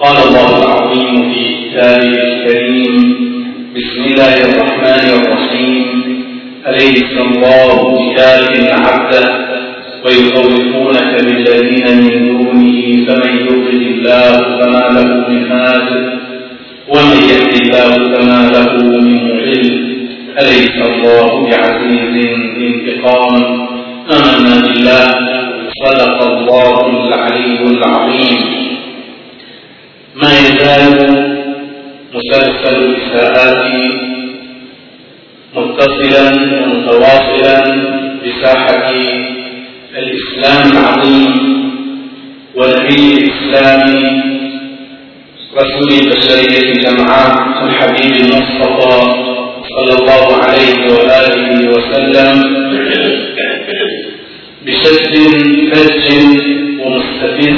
قال الله العظيم في كتابه الكريم بسم الله الرحمن الرحيم. أليس الله بكاف عبده ويخوفونك بالذين من دونه فمن يضلل الله فما له من هاد ومن يهد الله فما له من مضل أليس الله بعزيز انتقام؟ آمنا بالله. صدق الله العلي العظيم. ما يزال مسلسل الإساءات متصلا ومتواصلا بساحة الإسلام العظيم ونبي الإسلام رسول البشرية جمعاء الحبيب المصطفى صلى الله عليه وآله وسلم بشد فج ومستفز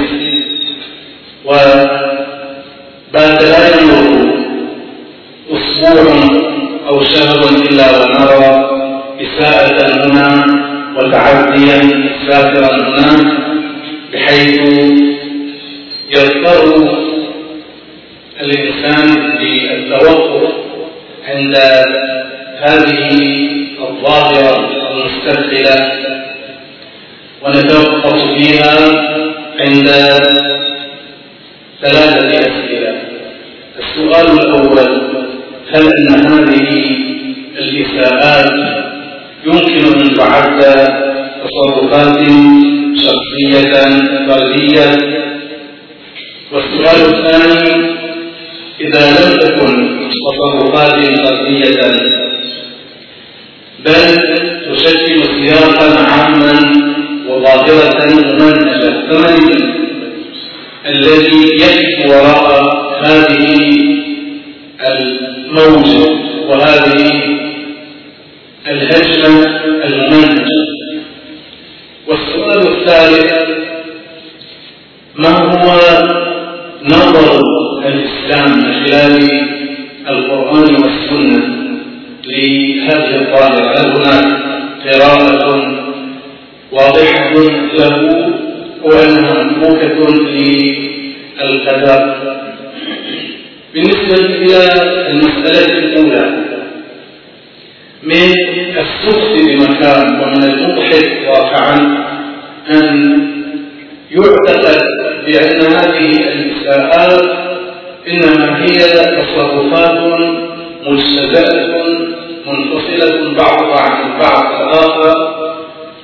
وبات لا يمر أسبوع أو شهر إلا ونرى إساءة هنا وتعديا سافرا هناك بحيث يضطر الإنسان للتوقف عند هذه الظاهرة المسترسلة ونتوقف فيها عند ثلاثة هل أن هذه الإساءات يمكن أن تعد تصرفات شخصية فردية. والسؤال الثاني إذا لم تكن تصرفات فردية بل تشكل سياقا عاما وظاهرة ممنهجة فمن الذي يقف وراء هذه الموجة وهذه الهجمة الممنهجة والسؤال الثالث ما هو نظر الإسلام من خلال القرآن والسنة لهذه الظاهرة هل هناك قراءة واضحة له وأنها منفوكة للقدر بالنسبة إلى المسألة الأولى من السخط بمكان ومن المضحك واقعا أن يعتقد بأن هذه الإساءات إنما هي تصرفات مجتزأة منفصلة بعضها عن البعض الآخر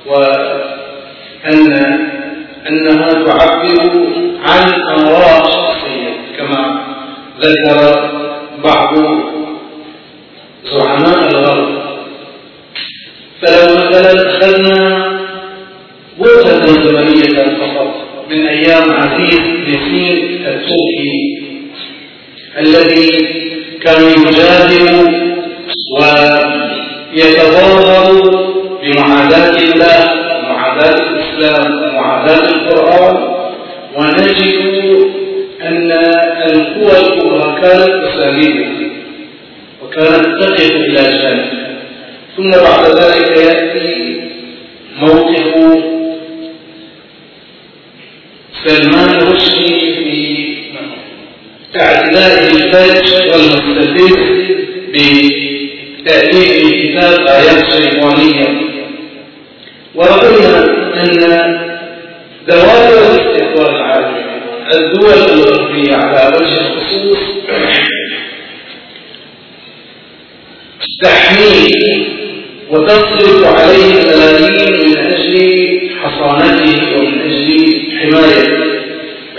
وأن أنها تعبر عن أمراض ذكر بعض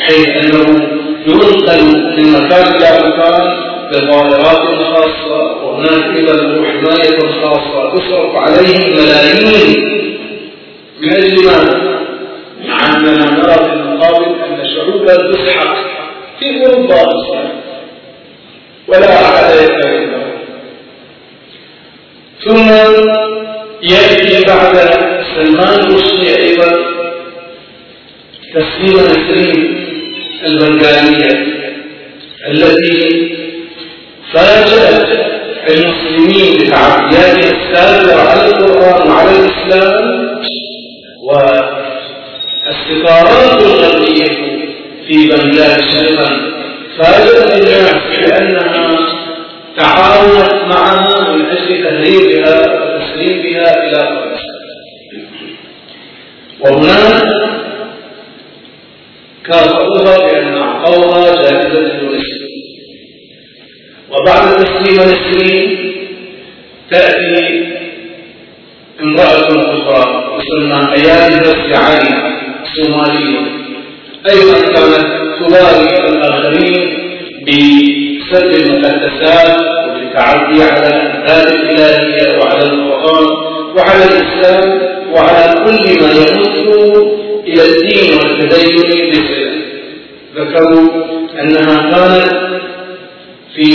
بحيث أنه ينقل من مكان إلى مكان بظاهرات خاصة وهناك أيضا حماية خاصة تصرف عليه ملايين. من أجل ماذا؟ مع أننا نرى في المقابل أن شعوبا تسحق في أوروبا ولا أحد يفعل ثم يأتي بعد سلمان رشدي أيضا تسليم نسرين. البنغالية التي فاجأت المسلمين بتعدياتها السابقة على القرآن وعلى الإسلام والستارات الغربية في بنغلاديش أيضا. فاجأت الناس بأنها تعاونت معها من أجل تهريبها وتسليمها إلى أفغانستان وهناك كافأوها بأن أعطوها جائزة اليونسكو وبعد تسليم السنين تأتي امرأة أخرى تسمى أيام بس علي صومالية أيضا كانت تبارك الآخرين بسد المقدسات وبالتعدي على الأمثال الإلهية وعلى القرآن وعلى الإسلام وعلى كل ما يمت إلى الدين والتدين بصلة ذكروا أنها كانت في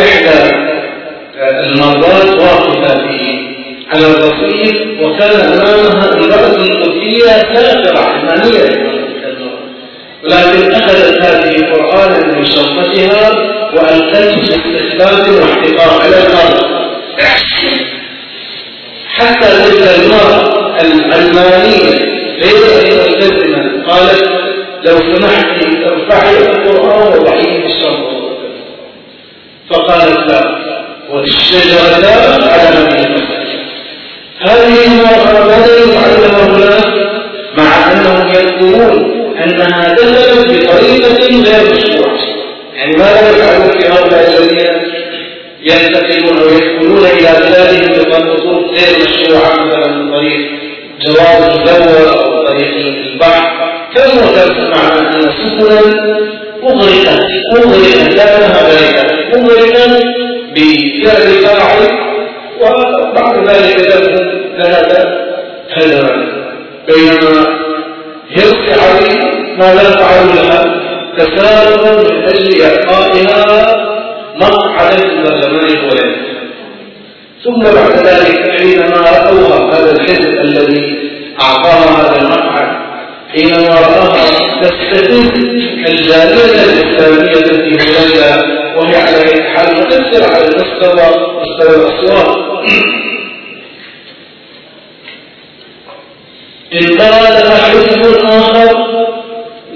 إحدى المرات واقفة في على الرصيف وكان أمامها امرأة قدسية سافرة علمانية ولكن أخذت هذه قرآنا من شنطتها وألقته باستخدام واحتقار على الأرض. حتى تلك المرأة العلمانية غير ملتزمة قالت لو سمحت ارفعي القرآن وضعيه الشنطة فقالت لا والشجرة على المسألة هذه المرأة ماذا يفعلها هناك مع أنهم يذكرون أنها دخلت بطريقة غير مشروعة. يعني ماذا يفعلون في هؤلاء الذين ينتقلون أو يدخلون إلى بلادهم بطرق غير مشروعة مثلا من طريق جواز الزور أو طريق البحر كم وكم سمعنا أن سفنا أغرقت أغرقت لا لها أغرقت بفعل فاعل وبعد ذلك ذهب هدرا بينما يرسي عليه ما لا يفعل لها. تسارع من أجل إعطائها مقعدا في البرلمان الولد ثم بعد ذلك حينما رأوها هذا الحزب الذي أعطاها هذا المقعد حينما رأوها تستفز الجالية الإسلامية في هولندا وهي على أي حال مؤثرة على المستوى مستوى الأصوات انفرد حزب آخر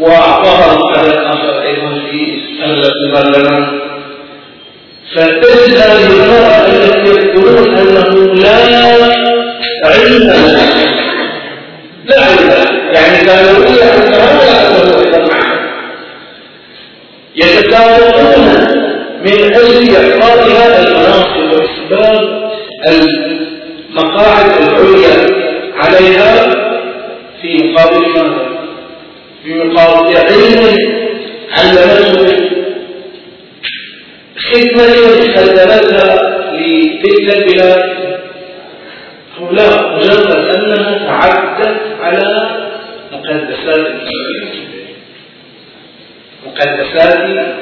وأعطاها على الآخر أيضا في البرلمان فتجد هذه المرأة التي يقولون أنه لا علم لا علم يعني كانوا يقولون أنها لا أنه يتسابقون من أجل إحراز المناصب وإثبات المقاعد العليا عليها في مقابل ماذا؟ في مقابل علم علمته خدمة خدمتها لتلك البلاد أو لا مجرد أنها تعدت على مقدسات المسلمين مقدسات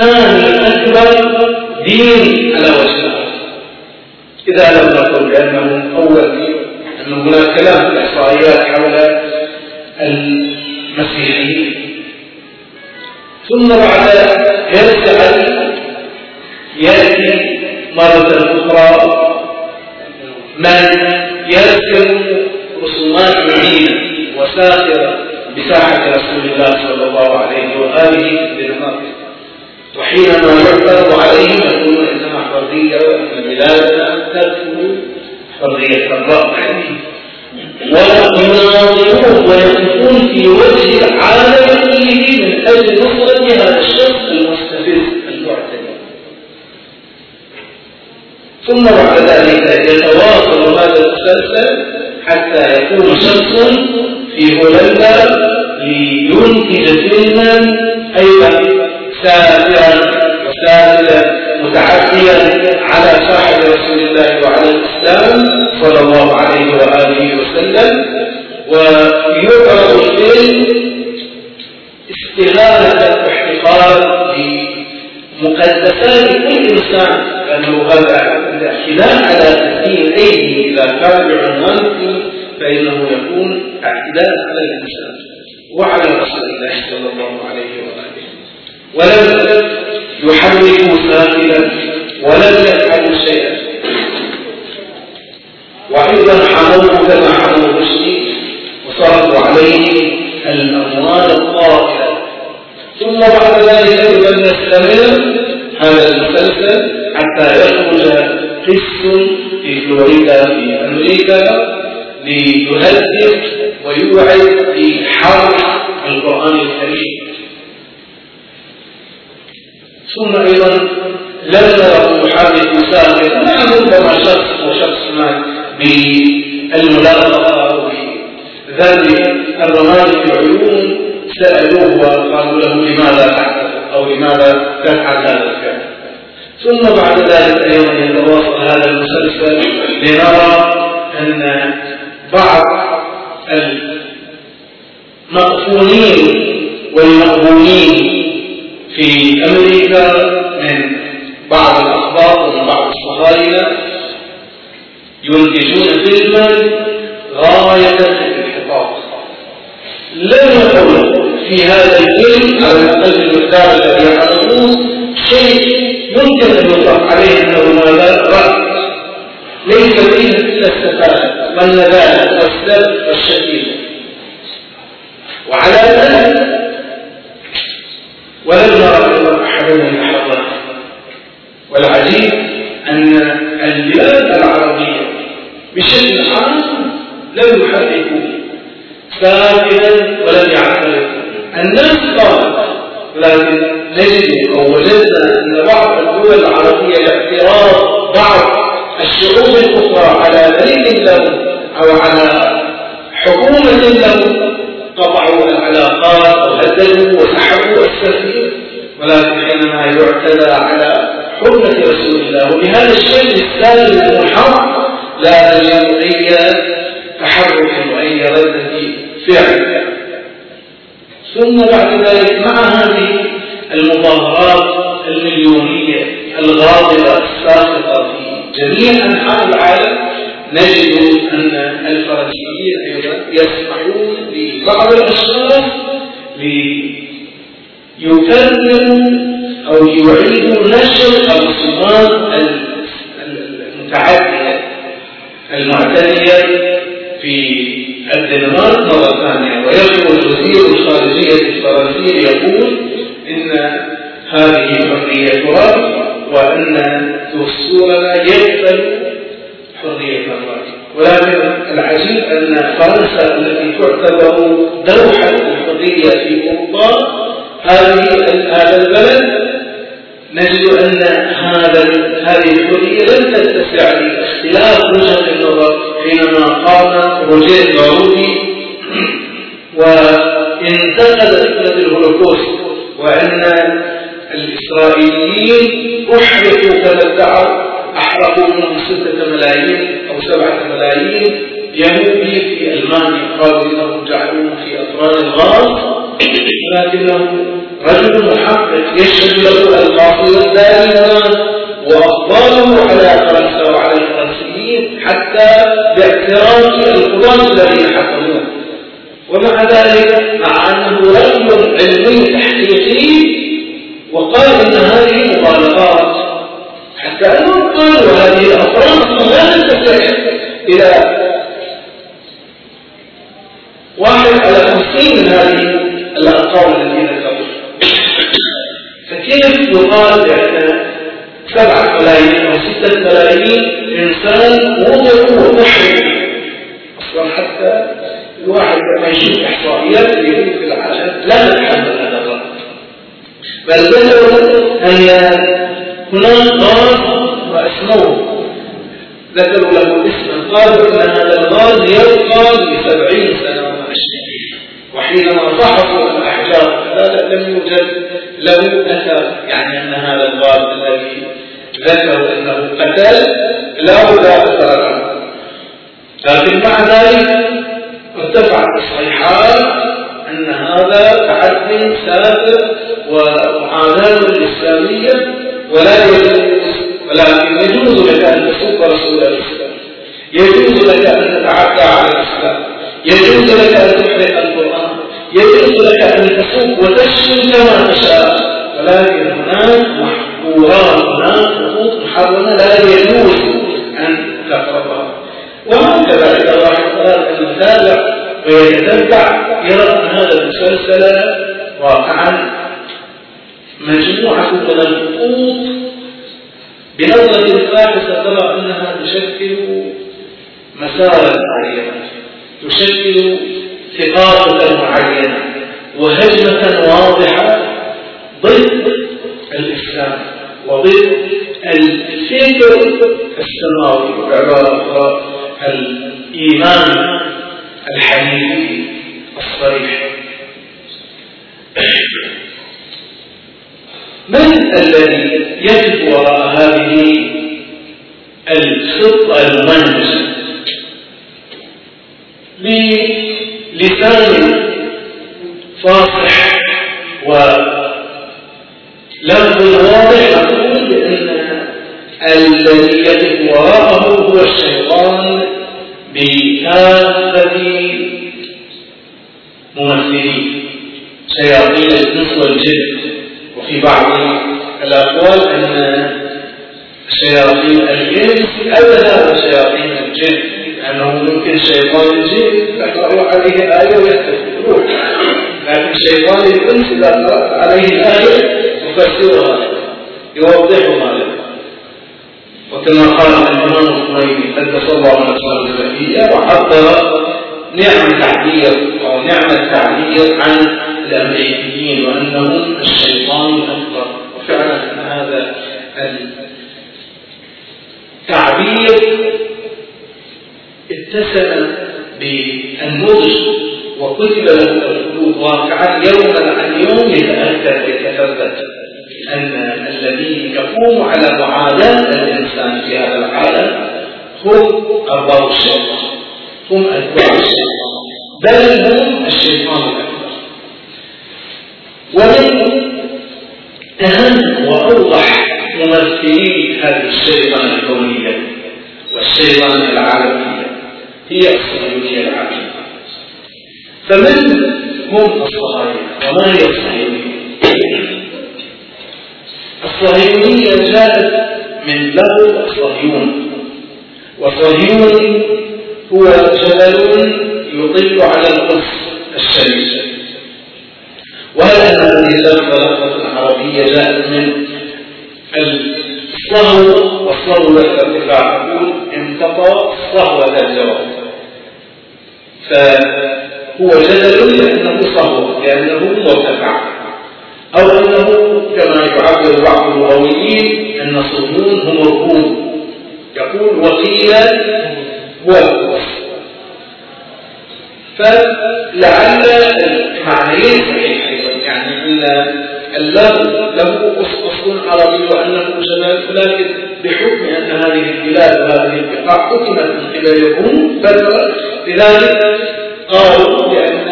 ثاني أكبر دين على وجه الأرض إذا لم نقل بأنه أول أن هناك كلام في الإحصائيات حول المسيحيين ثم بعد يرجع يأتي مرة أخرى من يرسم رسومات مهينة وساخرة بساحة رسول الله صلى الله عليه وآله بالمناطق وحينما يعترض عليهم يقولون انها حرية وان بلادنا تكفر حرية الراي ويناظرون ويقفون في وجه العالم كله من أجل نصرة هذا الشخص المستفز المعتدي. ثم بعد ذلك يتواصل هذا المسلسل حتى يكون شخص في هولندا لينتج فيلما أيضا سافرا وسافلا متعديا على صاحب رسول الله وعلى الإسلام صلى الله عليه وآله وسلم. ويعرض الفيلم استغاثه واحتقار بمقدسات كل إنسان. لأنه هذا الاعتداء على تسليم ايدي إذا كان بعنوان فإنه يكون اعتداء على الانسان وعلى رسول الله صلى الله عليه وآله. ولم يحركوا ساكنا ولم يفعلوا شيئا. وأيضا حموه كما حموا المسلمين. وصرفوا عليه الأموال الطائلة. ثم بعد ذلك أيضا نستمر هذا المسلسل حتى يخرج قس في فلوريدا في أمريكا. ليهدد ويوعد بحرب القرآن الكريم. ثم أيضا لم يحرك ساكت نعم ربما شخص وشخص ما بالملاقطة أو بذل الرماد في العيون سألوه وقالوا له لماذا تحدث أو لماذا تفعل هذا الفعل. ثم بعد ذلك أيضا يتواصل هذا المسلسل لنرى أن بعض المقفولين والمقبولين في أمريكا من بعض الأخبار ومن بعض الصهاينة ينتجون فيلما غاية الانحطاط لم يقل في هذا الفيلم على الأقل المقدار الذي يعرضوه شيء يمكن أن يطلق عليه أنه ماذا رأي ليس فيه إلا السفالة والنبالة والسب والشتيمة وعلى ذلك ولم نرى أحدا يتحرك والعجيب أن البلاد العربية بشكل عام لم يحركوا ساكنا ولم يعترفوا. الناس قالت لكن نجد الشعوب الاخرى على ملك له أو على حكومة له قطعوا العلاقات أو هددوا وسحبوا السفير ولكن حينما يعتدى على حرمة رسول الله. وبهذا الشيء السالم المحرم لا يجب اي تحرك واي رده فعل. ثم بعد ذلك مع هذه المظاهرات المليونية الغاضبة الساخطة في جميع أنحاء العالم نجد أن الفرنسيين أيضا يسمحون لبعض الأشخاص ليكرروا أو يعيدوا نشر الصفات المتعدية المعتدية في الدنمارك مرة ثانية ويخرج وزير الخارجية الفرنسي يقول إن هذه حرية رأي وأن دستورنا يقبل حرية الرأي ولكن العجيب أن فرنسا التي تعتبر دوحة الحرية في أوروبا هذه هذا البلد نجد أن هذا هذه الحرية لم تتسع لاختلاف وجهة النظر حينما قام روجيه بارودي وانتقد فكرة الهولوكوست وأن الإسرائيليين أحرقوا كما ادعوا أحرقوا منهم ستة ملايين أو سبعة ملايين يهودي في ألمانيا. قالوا إنهم جعلوه في أطران الغاز لكنه رجل محقق يشهد له القاصر دائما وأفضاله على فرنسا وعلى الفرنسيين حتى باعتراف القضاة الذين حكموه ومع ذلك مع أنه رجل علمي تحقيقي وقال إن هذه مغالطات حتى أنهم قالوا هذه الأفراد لا تنتفع إلى واحد على خمسين من هذه الأرقام التي ذكرت فكيف يقال بأن سبعة ملايين أو ستة ملايين إنسان وضعوا وتحرك أصلا حتى الواحد لما يشوف إحصائيات اليهود في العالم لا الرقم بل ذكروا أن هناك غاز وأسموه ذكروا له اسما قالوا أن هذا الغاز يبقى لسبعين سنة وعشرين. وحينما فحصوا الأحجار هذا لم يوجد له أثر يعني أن هذا الغاز الذي ذكروا أنه قتل لا أثر له لكن مع ذلك ارتفعت الصيحات أن هذا تعد سافر ومعاداة الإسلامية ولا ولكن يجوز لك أن تسب رسول الإسلام يجوز لك أن تتعدى على الإسلام. يجوز لك أن تحرق القرآن. يجوز لك أن تسب وتشتم كما تشاء. ولكن هناك محظورات هناك حقوق محرمة لا يجوز أن تقربها وهكذا إذا أن يتابع ويتتبع يرى أن هذا المسلسل واقعا مجموعة من الخطوط بنظرة الباحثة ترى أنها تشكل مسارا معينا تشكل ثقافة معينة وهجمة واضحة ضد الإسلام وضد الفكر السماوي بعبارة الإيمان. الحنيفي الصريح. من الذي يقف وراء هذه الخطة المنهجة بلسان فاصح ولفظ واضح الإنس والجن وفي بعض الأقوال أن شياطين الإنس أبدا شياطين الجن لأنه ممكن شيطان الجن تقرأ عليه آية ويختفي لكن شيطان الإنس إذا قرأت عليه الآية يفسرها يوضحها. لك وكما قال الإمام الخميني قدس الله نفسه الزكية وحضر نعم تعبير أو نعمة تعبير عن الأمريكيين وأنهم الشيطان الأكبر وفعلا هذا التعبير اتسم بالنضج وكتب له الخلود واقعا يوما عن يوم يتأكد يتثبت أن الذي يقوم على معاداة الإنسان في هذا العالم هم أرباب الشيطان. هم أتباع الشيطان. بل هم الشيطان. ومن أهم وأوضح ممثلي هذه الشيطان الكونية والشيطان العالمية هي الصهيونية العالمية فمن هم الصهاينة وما هي الصهيونية؟ الصهيونية جاءت من لفظ صهيون وصهيون هو جبل يطل على القدس الشريف. وهل أن هذه اللفظة لفظة عربية جاءت من الصهو والصهو الارتفاع يقول انتقى صهوة الجواب فهو جدل لأنه صهو لأنه مرتفع. أو أنه كما يعبر بعض اللغويين أن صهيون هم الروم. يقول وقيل هو الكوف فلعل المعنيين صحيحين أن اللفظ له أصل عربي وأنه شمال لكن بحكم أن هذه البلاد وهذه البقاع حكمت من قبل الروم فترة لذلك قالوا بأن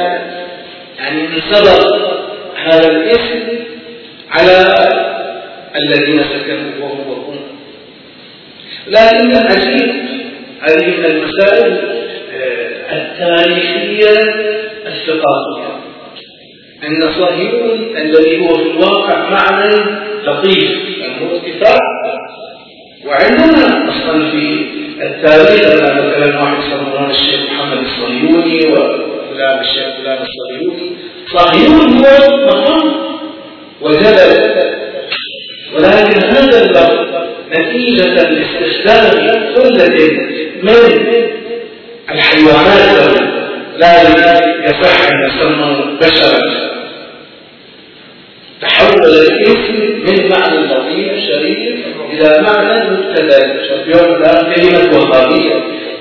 يعني انسبق هذا الاسم على الذين سكنوا وهم الروم لكن العجيب هذه من المسائل آه، التاريخية الثقافية. أن صهيون الذي هو في الواقع معنى لطيف أنه ارتفاع وعندنا أصلا في التاريخ مثلا واحد يسمونه الشيخ محمد الصهيوني وفلان الشيخ فلان الصهيوني. صهيون هو مقام وجبل ولكن هذا اللفظ نتيجة لاستخدام ثلة من الحيوانات لا يصح أن يسمى بشرا. تحول الاسم من معنى لطيف شريف إلى معنى مبتدأ. يوم الآن كلمة وهابية.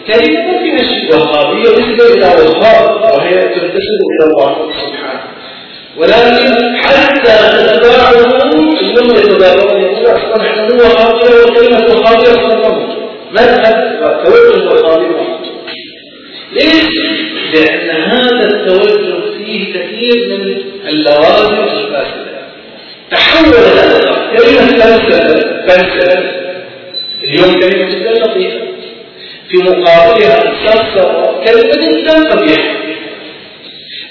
كلمة ممكن وهابية نسبة إلى وهاب وهي تنتسب إلى الله سبحانه. ولكن حتى أتباعه اليوم يتباعون يقول أصلا إحنا هو وهابية وكلمة وهابية أصلا. مذهب وتوجه وهابية ليش؟ لأن هذا التوجه فيه كثير من اللوازم هذا كلمة فلسفة فلسفة اليوم كلمة جدا لطيفة في مقابلها صرصرة كلمة جدا قبيحة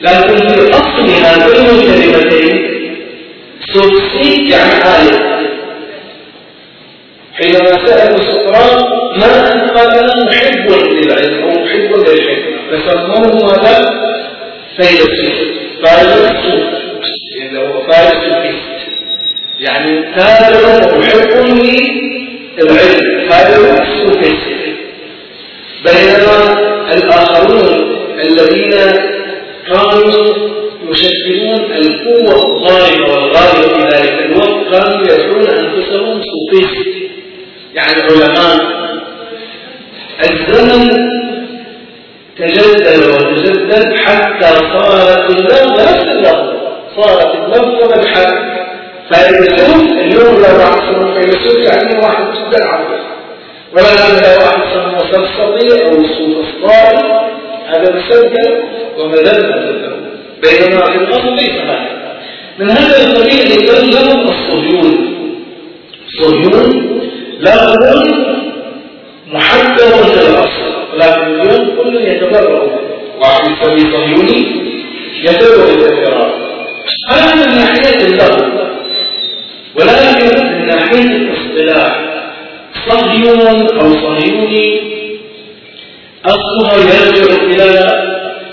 لكن في أصلها كل كلمتين سلسيك يعني آية حينما سألوا سقراط ما قال محب للعلم أو محب للحكمة فسموه ماذا؟ فيلسوف فيلسوف اللي هو فارس الفيست يعني تابع ومحب للعلم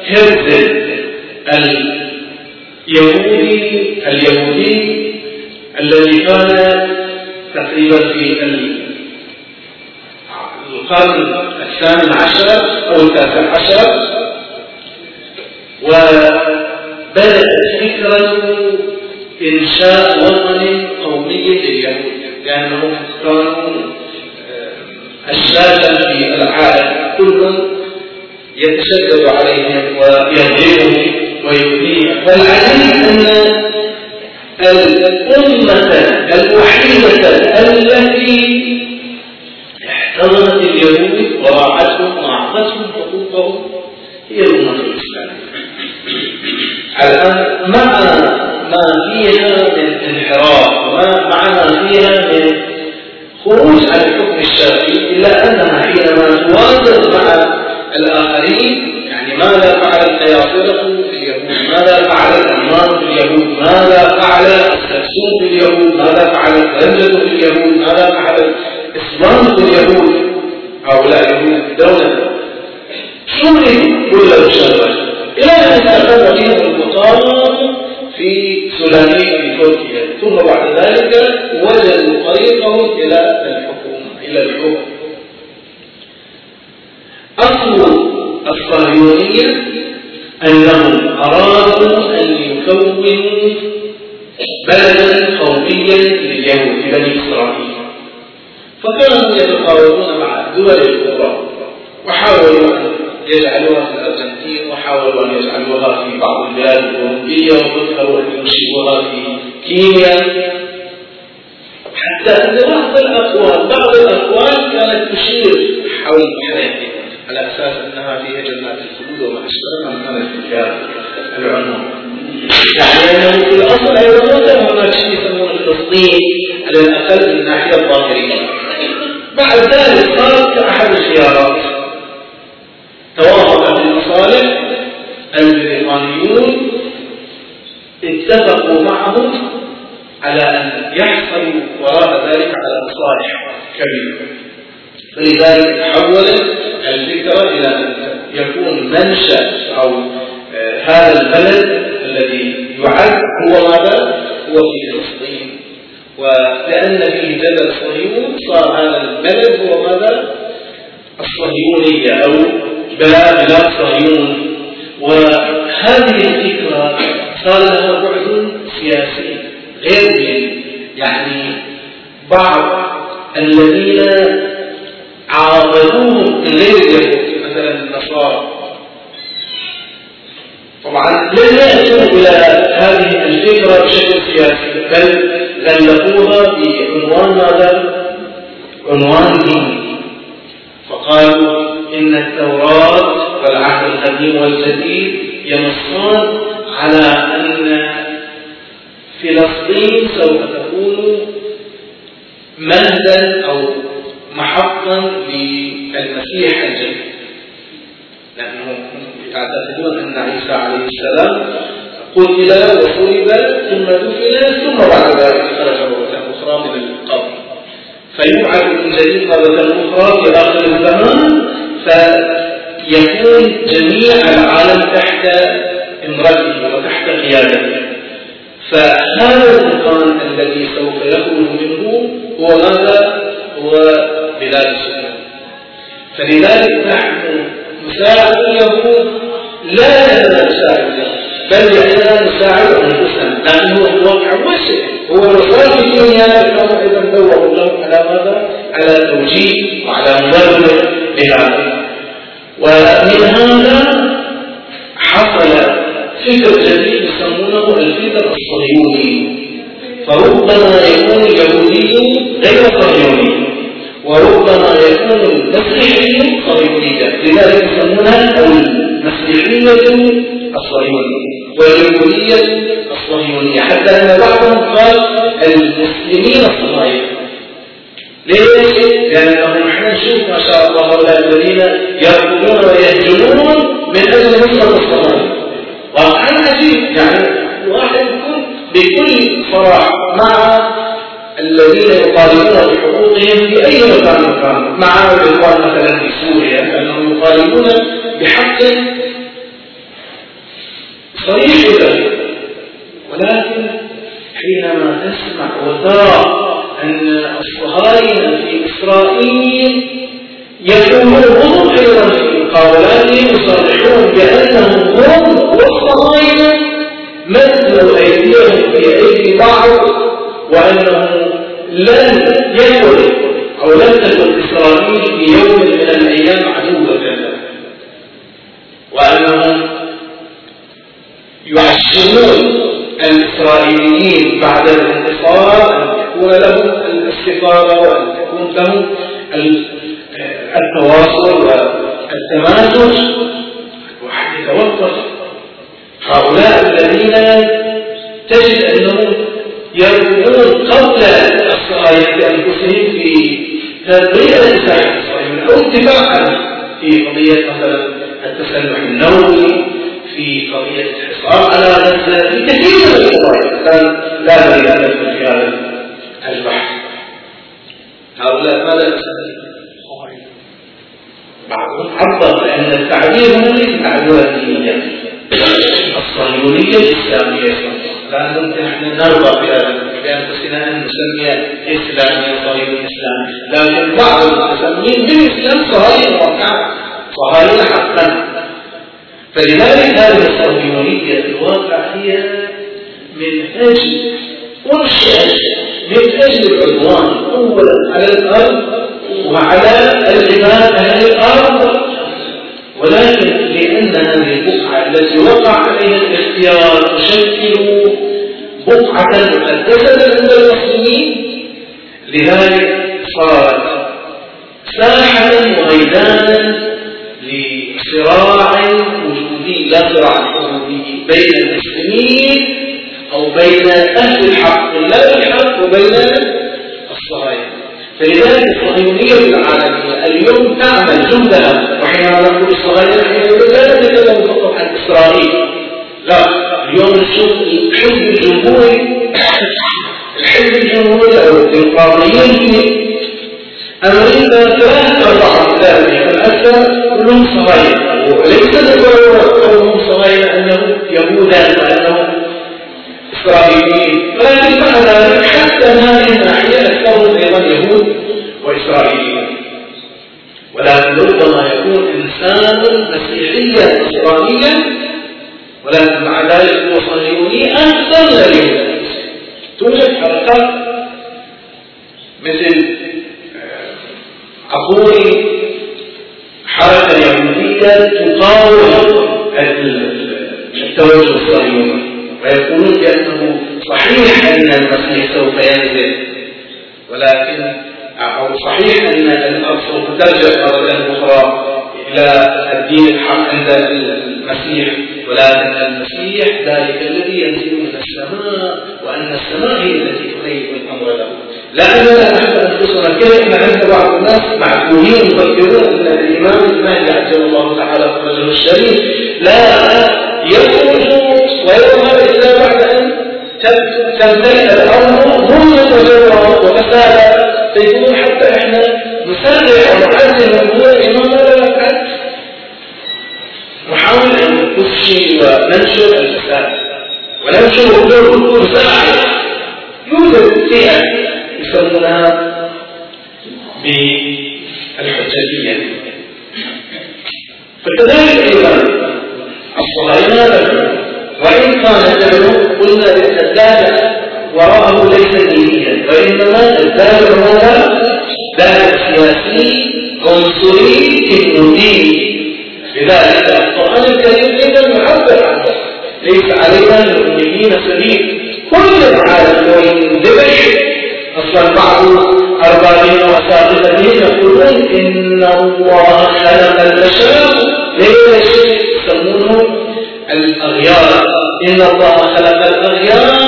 هرزل اليهودي اليهودي الذي كان تقريبا في القرن الثامن عشر أو التاسع عشر وبدأت فكرة إنشاء وطن قومي لليهود لأنهم كانوا أشلاتا في العالم كل يتشدد عليهم ويضربهم ويؤذيهم والعجيب أن الأمة الوحيدة التي احتضنت اليهود وراعتهم وأعطتهم حقوقهم هي الأمة الإسلامية. الآن مع ما فيها من انحراف ومع ما فيها من خروج عن الحكم الشرعي إلا أنها حينما توازن مع الآخرين يعني ماذا فعل القياصرة في اليهود؟ ماذا فعل الأمان في اليهود؟ ماذا فعل السكسون في اليهود؟ ماذا فعل الرنجة في اليهود؟ ماذا فعل الإسلام في اليهود؟ هؤلاء يهود الدولة شملوا كل مشرف إلى أن استقر بهم المطار في سلامية في تركيا ثم بعد ذلك وجدوا طريقهم إلى الحكومة إلى الحكم أصل الصهيونية أنهم أرادوا أن يكونوا بلدا قوميا لليهود بني إسرائيل. فكانوا يتقاربون مع الدول الأخرى وحاولوا أن يجعلوها في الأرجنتين وحاولوا أن يجعلوها في بعض البلاد الأوروبية وفكروا أن ينشئوها في كينيا. حتى أن بعض الأقوال بعض الأقوال كانت تشير حول البحرين على أساس أنها فيها جنات الخلود وما أشبه من تلك العنوان يعني أنه في الأصل أيضا كان هناك شيء يسمونه فلسطين على الأقل من الناحية الظاهرية. بعد ذلك صارت كأحد الخيارات. توافق المصالح البريطانيون اتفقوا معهم على أن يحصلوا وراء ذلك على مصالح كبيرة. فلذلك تحولت الفكرة إلى أن يكون منشأ أو آه، هذا البلد الذي يعد هو ماذا؟ هو في فلسطين ولأن فيه جبل صهيون صار هذا البلد هو ماذا؟ الصهيونية أو بلاد صهيون وهذه الفكرة صار لها بعد سياسي غير يعني بعض الذين من غير اليهود مثلا النصارى طبعا لن يأتوا إلى هذه الفكرة بشكل سياسي بل غلقوها بعنوان ماذا؟ عنوان ديني فقالوا إن التوراة والعهد القديم والجديد ينصان على أن فلسطين سوف تكون مهدا أو محطا مسيح الجنة لأنهم يعتقدون أن عيسى عليه السلام قتل وصلب ثم دفن ثم بعد ذلك خرج مرة أخرى من القبر. فيبعث من جديد مرة أخرى في آخر الزمان فيكون جميع العالم تحت امرته وتحت قيادته فهذا المكان الذي سوف يخرج منه هو ماذا؟ هو بلاد السنة فلذلك نعم، نحن نساعد اليهود لا لنا نساعد بل لأننا نساعد أنفسنا لأنه الواقع واسع هو نصرف الدنيا لأنه أيضا دور الله على ماذا؟ على توجيه وعلى مبرر لهذا. ومن هذا حصل فكر جديد يسمونه الفكر الصهيوني. فربما يكون اليهودي غير صهيوني. وربما يكون المسيحي صهيونيا لذلك يسمونها المسيحية الصهيونية واليهودية الصهيونية. حتى أن بعضهم قال المسلمين الصهاينة. ليش؟ لأنهم نحن نشوف ما شاء الله هؤلاء الذين يركضون ويهجمون من أجل نصرة الصهاينة. واقعا عجيب يعني الواحد يكون بكل صراحة مع الذين يطالبون بحقوقهم في أي مكان كان مع الإخوان مثلا في سوريا أنهم يطالبون بحق صريح ذلك ولكن حينما تسمع وترى أن الصهاينة في إسرائيل يكونون هم أيضا في مقابلاتهم يصرحون بأنهم هم والصهاينة مدوا أيديهم في أيدي بعض وأنه لن يكن أو لن تكن إسرائيل في يوم من الأيام عدوة له وأنهم يعشمون الإسرائيليين بعد الانتصار أن تكون لهم الاستفاضة وأن تكون لهم التواصل والتماسك. الواحد يتوقف. هؤلاء الذين تجد أنهم يرمون قبل الصهاينة بأنفسهم في ساحة الصهاينة أو اتباعا في قضية مثلا التسلح النووي في قضية الحصار على غزة في كثير من القضايا. لا بد أن في هذا البحث. هؤلاء ماذا بعضهم عبر بأن التعبير هو ليس تعبيرا دينيا. الصهيونية الإسلامية لا يمكن أن نرضى بأنفسنا أن نسمي إسلامي صهيوني إسلامي لكن بعض المتسمين بالإسلام صهاينة وقعا صهاينة حقا. فلذلك هذه الصهيونية في الواقع هي من أجل أنشأت من أجل العدوان أولا على الأرض وعلى العباد أهل الأرض. ولكن البقعة التي وقع عليها الاختيار تشكل بقعة مقدسة عند المسلمين. لذلك صارت ساحة وميدانا لصراع وجودي لا صراع حدودي بين المسلمين أو بين أهل الحق لا الحق وبين فلذلك الصهيونية العالمية اليوم تعمل جهدها وحينما نقول الصهاينة لا نتكلم فقط عن إسرائيل. لا اليوم الحزب الجمهوري الحزب الجمهوري أو الديمقراطيين أمريكا ثلاثة أربعة ذلك الأكثر كلهم صهاينة وليس كلهم صهاينة أنهم يهودا وأنهم إسرائيليين ولكن ذلك حتى هذه يهود وإسرائيليين ولكن ربما يكون إنسان مسيحيا إسرائيليا ولكن مع ذلك هو صهيوني أكثر اليهود توجد حركات مثل أقول حركة يهودية تقاوم التوجه الصهيوني ويقولون بأنه صحيح أن المسيح سوف ينزل ولكن أو صحيح أن سوف ترجع مرة أخرى إلى الدين الحق عند المسيح ولكن المسيح ذلك الذي ينزل من السماء وأن السماء هي التي تغير الأمر له. لا أننا نحن أنفسنا كيف عند بعض الناس معقولين يفكرون أن الإمام المهدي عجل الله تعالى فرجه الشريف. لا يخرج ويظهر إلا بعد أن تمتلئ الأرض ظلما وجورا وفسادا فيقولون حتى إحنا نسرع ونعزل أمور الإمام لا نفعل نحاول أن نفشي وننشر الفساد وننشر أمور مساعدة يوجد فئة يسمونها بالحجاجية فكذلك أيضا الصهاينة وإن كان قلنا للدجاجة وراءه ليس وإنما الدافع هذا دافع سياسي عنصري ديني لذلك القرآن الكريم أيضا يعبر عنه ليس علينا للأميين سبيل. كل العالم وإن دبش أصلا بعض أربابين وسابقين يقولون إن الله خلق البشر ليس شيء يسمونه الأغيار. إن الله خلق الأغيار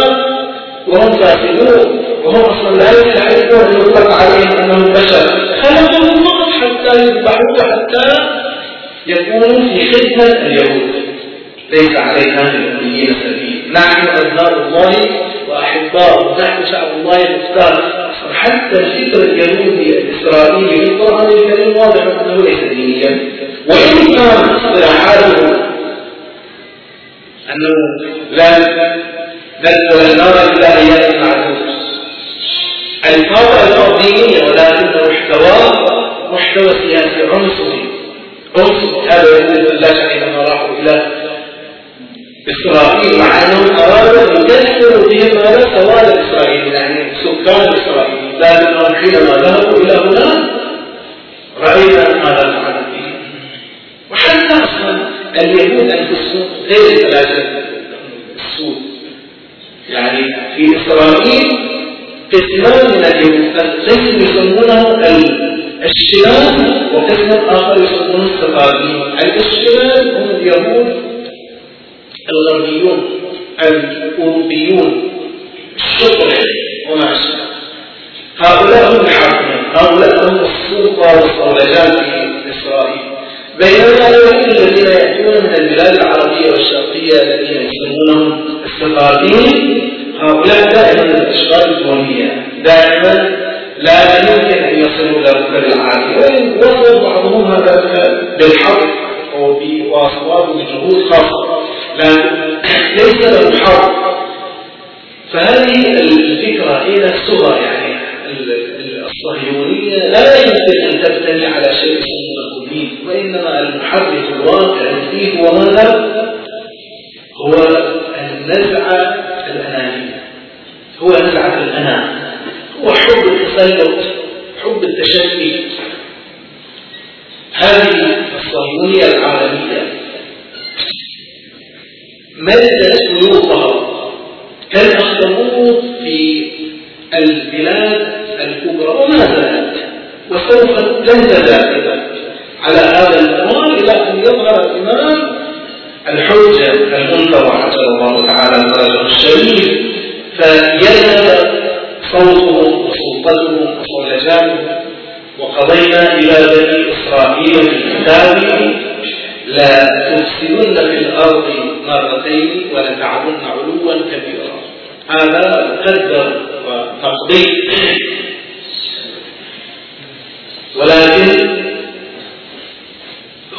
وهم فاسدون وهم أصلا لا يستحقون أن يطلق عليهم أنهم بشر خلقهم فقط حتى يذبحوه حتى يكونوا في خدمة اليهود. ليس علينا للأميين سبيل نحن أبناء الله وأحباء. نحن شعب الله المختار. حتى الفكر اليهودي الإسرائيلي في القرآن الكريم واضح أنه ليس دينيا. وإن كان اصطلاحاته أنه لا النار إلا أيام معدودة الفاظ الأرضية ولكن محتوى محتوى سياسي عنصري عنصر. هذا يقول الله حينما راحوا إلى إسرائيل. مع أنهم أرادوا أن يكسروا بهم هذا سواد إسرائيل يعني سكان إسرائيل. لكنهم حينما ذهبوا إلى هناك رأينا ماذا فعل فيه. وحتى أصلا اليهود أنفسهم غير السود يعني في إسرائيل قسمان من اليهود قسم يسمونه الاشتلال وقسم آخر يسمونه السفاردين الاشتلال هم اليهود الغربيون الأوروبيون. الشطر وما أشبه هؤلاء هم الحاكمين. هؤلاء هم السلطة والصولجان في إسرائيل. بينما اليهود الذين يأتون من البلاد العربية والشرقية الذين يسمونهم السفاردين هؤلاء دائما الأشغال الكونية دائما لا يمكن أن يصلوا إلى ركب العالي وإن وصل بعضهم هذا بالحق أو بواسطات بجهود خاصة لكن ليس له حق فهذه الفكرة هي نفسها يعني. الصهيونية لا يمكن أن تبتني على شيء اسمه الدين وإنما المحرك الواقع فيه هو ماذا؟ هو النزعة الأنانية. هو نزعة الأنا هو حب التسلط حب التشكي هذه الصهيونية العالمية. مدت شيوخها كالأخطبوط في البلاد الكبرى وما زالت. وسوف تزال على هذا المنوال إلى أن يظهر الإمام الحجة المنتظر. الله تعالى فرجه الشريف فيذهب صوتهم وسلطتهم وصلجاتهم وقضينا إلى بني إسرائيل في لا تفسدن في الأرض مرتين ولتعلن علوا كبيرا. هذا مقدر وتقدير. ولكن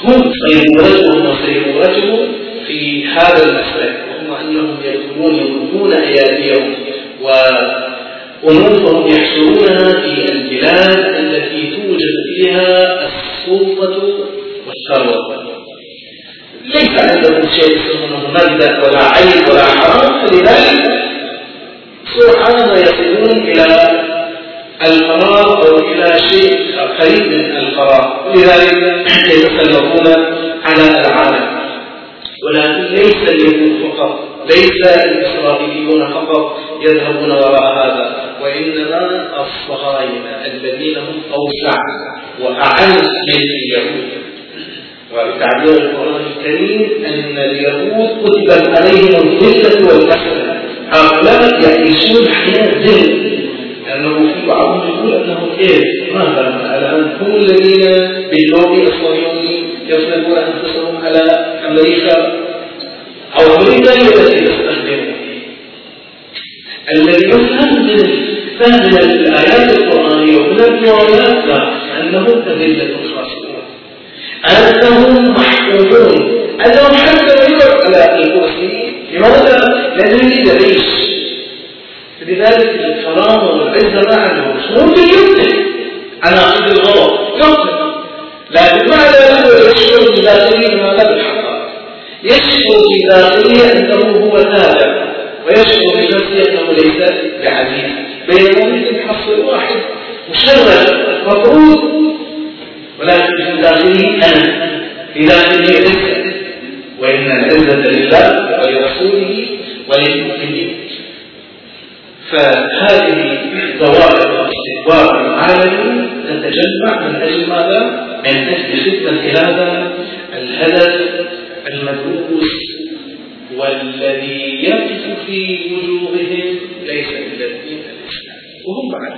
هم سيمورتهم وسيمورتهم في هذا المسلك. وهم أنهم يدخلون يردون أياديهم وأنوفهم يحشرونها في البلاد التي توجد فيها السلطة والثروة. ليس عندهم شيء اسمه مبدأ ولا عيب ولا حرام فلذلك سبحانه يصلون إلى القرار أو إلى شيء قريب من القرار لذلك يتسلطون على العالم؟ ولكن ليس اليهود فقط. ليس الإسرائيليون فقط يذهبون وراء هذا وإنما الصهاينة الذين هم أوسع وأعز من اليهود. وتعبير القرآن الكريم أن اليهود كتبت عليهم الذلة والكسل هؤلاء يعيشون حياة ذل لأنه في بعضهم يقول أنهم إيه؟ ماذا؟ الآن هم الذين باللوبي الصهيوني يصلبون أنفسهم على أمريكا. أو التي تستخدمه الذي يفهم من فهم الآيات القرآنية ومن الروايات أنهم أذلة خاصة أنهم محكومون أنهم حتى يقعد على الكرسي لماذا؟ لأنه يريد يعيش لذلك الكرامة والعزة ما عندهم ممكن يقتل على عقد الغلط يقتل لكن مع ذلك يشعر بداخله ما لا يشعر بداخله أنه هو تابع ويشعر بنفسه أنه وليس بعزيز بينما ممكن تحصل واحد مشغل مفروض. ولكن في داخله أنا في داخله عزة وإن العزة لله ولرسوله وللمؤمنين. فهذه ظواهر الاستكبار العالمي تتجمع من أجل ماذا؟ من أجل خدمة هذا الهدف المدروس والذي يقف في وجوههم ليس إلا الدين وهم بعد.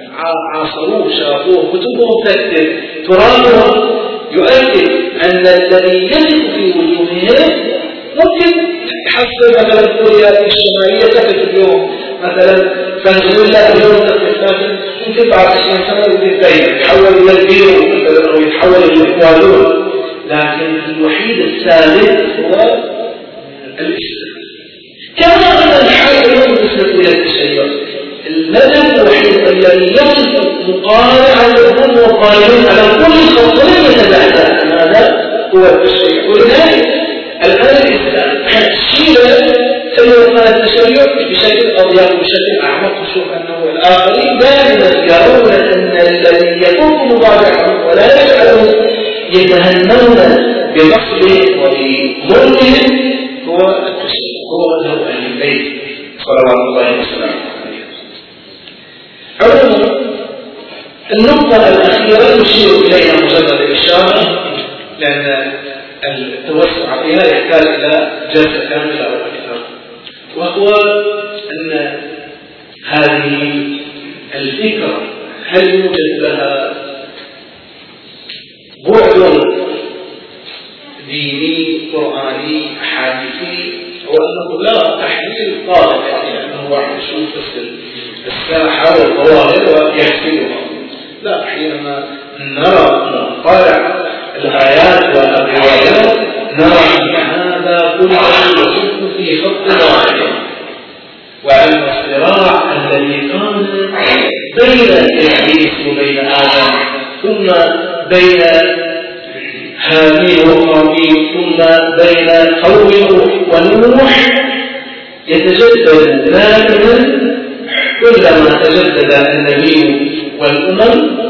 عاصروه شافوه كتبهم تكتب تراثهم يؤكد أن الذي يقف في وجوههم ممكن تحصل مثلا كوريا الشمالية تقف اليوم. مثلا فنزويلا اليوم تقف لكن ممكن بعد 20 سنة يتغير يتحول إلى البيرو مثلا أو يتحول إلى الإكوادور. لكن الوحيد الثالث هو الإسلام. كما أن الحال اليوم بالنسبة إلى التشيع المذهب الوحيد الذي يصف مقارعا لهم وقائلين على كل خطوة يتبعها هذا هو التشيع ولذلك الآن الإسلام شيء اليوم التشيع بشكل أضيق بشكل أعمق نشوف أنه الآخرين دائما يرون أن الذي يكون مضاجعهم ولا يجعلهم يتهنون بنصب وبظلمهم هو التشيع هو مذهب أهل البيت صلوات الله وسلامه عموما النقطة الأخيرة نشير إليها مجرد الإشارة لأن التوسع فيها يحتاج إلى جلسة كاملة أو أكثر وهو أن هذه الفكرة هل يوجد لها بعد ديني قرآني حادثي هو أنه لا تحليل طارئ يعني أنه واحد يشوف الساحة والظواهر ويحسبها. لا حينما نرى نطالع الآيات والروايات نرى أن هذا كله يصب في خط واحد وأن الصراع الذي كان بين إبليس وبين آدم ثم بين هابيل وقابيل ثم بين قوم ونوح يتجدد دائما كلما تجدد النبي والأمم.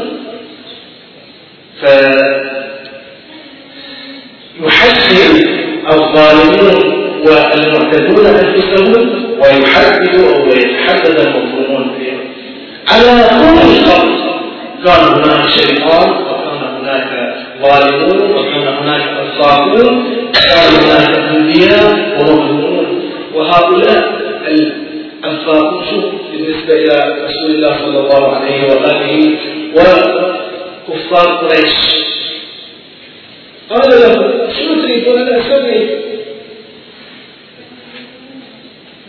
فيحسن الظالمون والمعتدون أنفسهم ويحدد أو يتحدد المظلومون فيهم. على كل خط كان هناك شيطان وكان هناك ظالمون وكان هناك الصابون وكان هناك أنبياء ومظلومون. وهؤلاء الفاقون شوف بالنسبة إلى رسول الله صلى الله عليه وآله وكفار قريش. قال له شو تريدون أن أسوي؟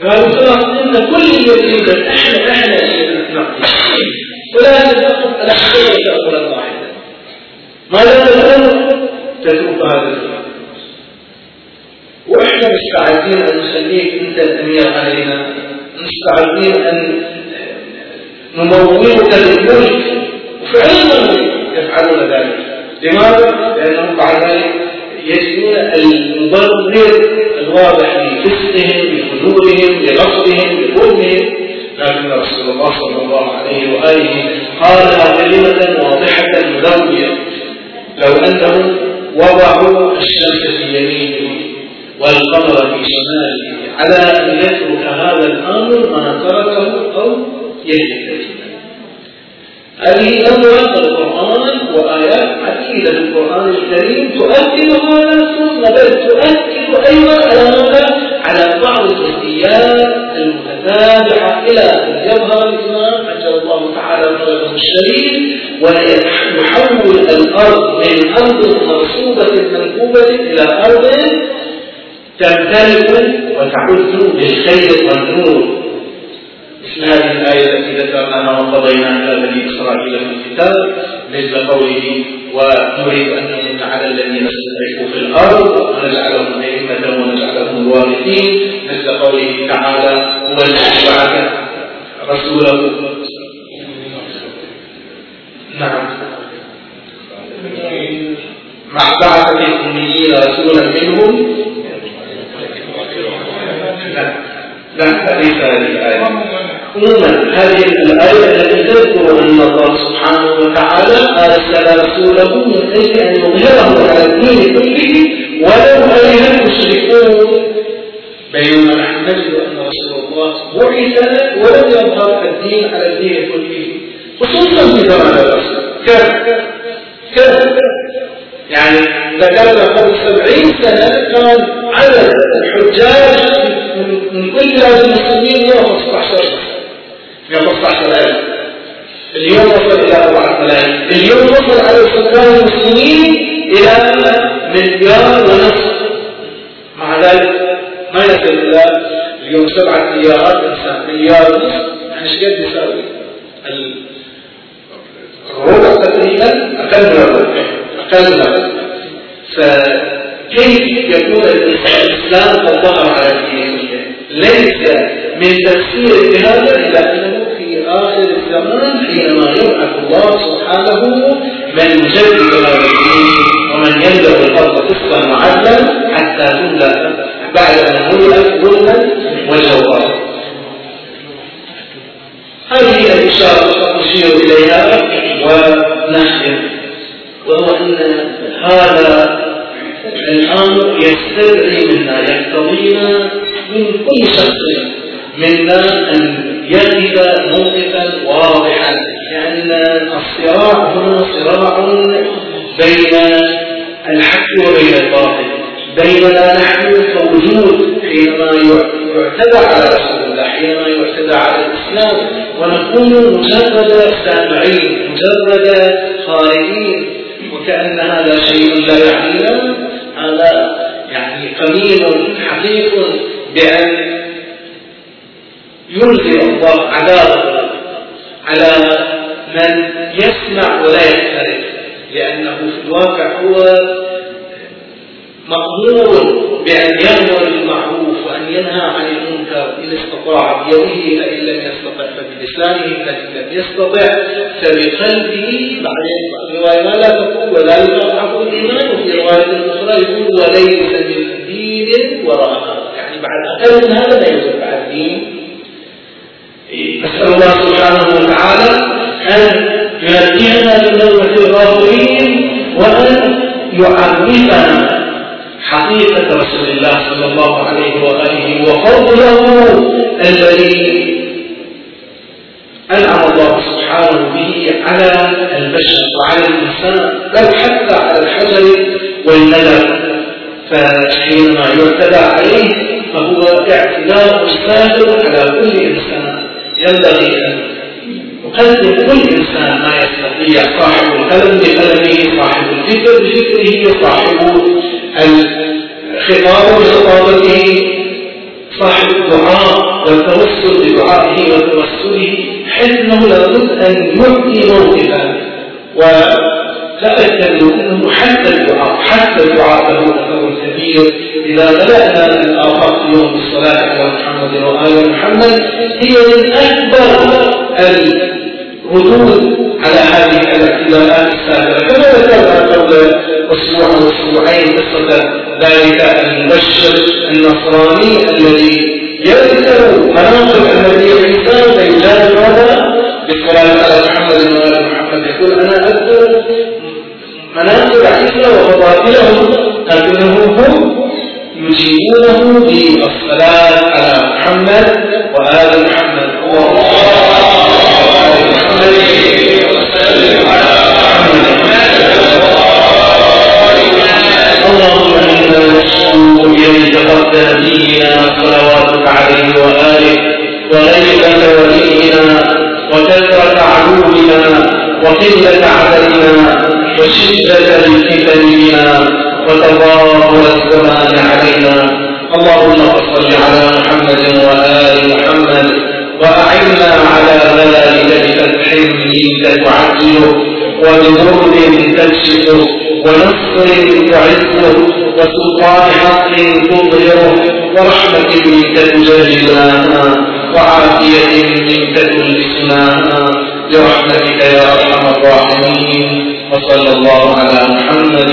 قالوا خلاص إن كل يريد إحنا أحنا اللي نعطي ولا تتوقف على حقيقة أمرا واحدا الأمر تترك هذا الأمر وإحنا مستعدين أن نخليك انت الامير علينا. مستعدين أن نمولك للملك وفعلا يفعلون ذلك. لماذا؟ لأنهم بعد ذلك يجدون المبرر الواضح لفسقهم لفجورهم لغصبهم لظلمهم لكن رسول الله صلى الله عليه وآله قال كلمه واضحة ملويه لو انهم وضعوا الشمس في يمينه والقمر في شماله على أن يترك هذا الأمر ما تركه أو يهلك هذه أمر القرآن وآيات عديدة في القرآن الكريم تؤكد هذا ثم بل تؤكد أيضا على ماذا؟ على بعض الجزئيات المتتابعة إلى أن يظهر الإمام عجل الله تعالى فرجه الشريف ويحول الأرض من أرض مرصوبة منكوبة إلى أرض تمتلك وتعد بالخير والنور. مثل هذه الآية التي ذكرناها وقضينا إلى بني إسرائيل في الكتاب مثل قوله ونريد أن نمن على الذين استضعفوا في الأرض ونجعلهم أئمة ونجعلهم الوارثين مثل قوله تعالى هو الذي بعث رسوله نعم مع بعث في الأميين رسولا منهم لا لا ليس هذه الآية عموما هذه الآية التي تذكر أن الله سبحانه وتعالى أرسل رسوله من أجل أن يظهره على الدين كله ولو كره المشركون بينما نحن نجد أن رسول الله بعث ولم يظهر الدين على الدين كله خصوصا في زمان الرسول كيف كيف يعني ذكرنا قبل سبعين سنة كان عدد الحجاج من كل بلاد المسلمين 115 15000 اليوم وصل إلى 4000 اليوم وصل على سكان المسلمين إلى مليار ونصف. مع ذلك ما يصل إلى اليوم سبعة مليارات إنسان مليار ونصف. يعني إيش قد يساوي؟ الربع تقريبا أقل من الربع أقل من الربع فكيف يكون الإسلام قد ظهر على الدين؟ ليس من تفسير بهذا إلا أنه في آخر الزمان حينما يبعث الله سبحانه من يجدد هذا الدين ومن يملأ الأرض قسطا وعدلا حتى تملأ بعد أن ملأت ظلما وجوهرا هذه الإشارة نشير إليها. ونحن وهو أن هذا الأمر يستدعي منا يقتضينا من كل شخص منا أن يجد موقفا واضحا لأن الصراع هنا صراع بين الحق وبين الباطل بيننا نحن كوجود حينما يعتدى على رسول الله حينما يعتدى على الإسلام ونكون مجرد سامعين مجرد خارجين وكأن هذا شيء لا يعنينا هذا يعني قليل حقيق بأن ينزل الله عذابه على من يسمع ولا يختلف لأنه في الواقع هو مأمور بأن يأمر بالمعروف. وأن ينهى عن المنكر إن استطاع بيده فإن لم يستطع فبلسانه فإن لم يستطع فبقلبه. بعدين رواية ما لا تقول ولا يضعف الإيمان وفي رواية أخرى يقول وليس من دين وراءها يعني بعد أقل من هذا لا يوجد بعد دين. نسأل الله سبحانه وتعالى أن يهدينا بنوة الغافرين وأن يعرفنا حقيقة رسول الله صلى الله عليه وآله وفضله الذي أنعم الله سبحانه به على البشر وعلى الإنسان بل حتى على الحجر والندى. فحينما يعتدى عليه فهو اعتداء سابق على كل إنسان ينبغي أن يقدم كل إنسان ما يستطيع صاحب القلم بقلمه صاحب الفكر بفكره صاحب الخطاب بخطابته صاحب الدعاء والتوسل بدعائه وتوسله حيث انه لابد أن يعطي موقفا. تأكدوا أنه حتى الدعاء حتى الدعاء له أثر كبير. إذا بدأنا الآفاق اليوم بالصلاة على محمد وآل محمد هي من أكبر الردود على هذه الاعتداءات السابقة. كما ذكرنا قبل أسبوع أو أسبوعين قصة ذلك المبشر النصراني الذي يذكر مناقب النبي عيسى فيجادل هذا بالصلاة على محمد وآل محمد. يقول أنا أذكر مناقب عيسى وفضائلهم لكنهم هم يجيبونه بالصلاة على محمد وآل محمد. اللهم إنا اللهم صل على محمد وآل محمد وأعنا على ذلك بفتح منك تعجله وبنور تكشفه ونصر تعزه وسلطان حق تظهره ورحمة منك تجللناها وعافية منك تلبسناها برحمتك يا أرحم الراحمين. وصلى الله على محمد